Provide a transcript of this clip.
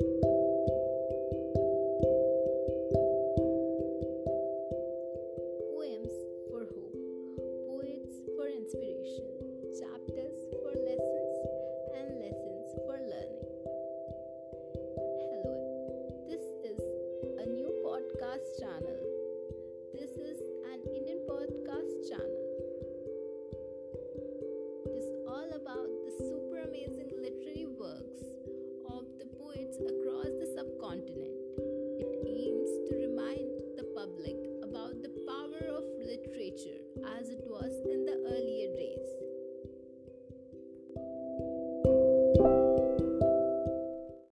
you it was in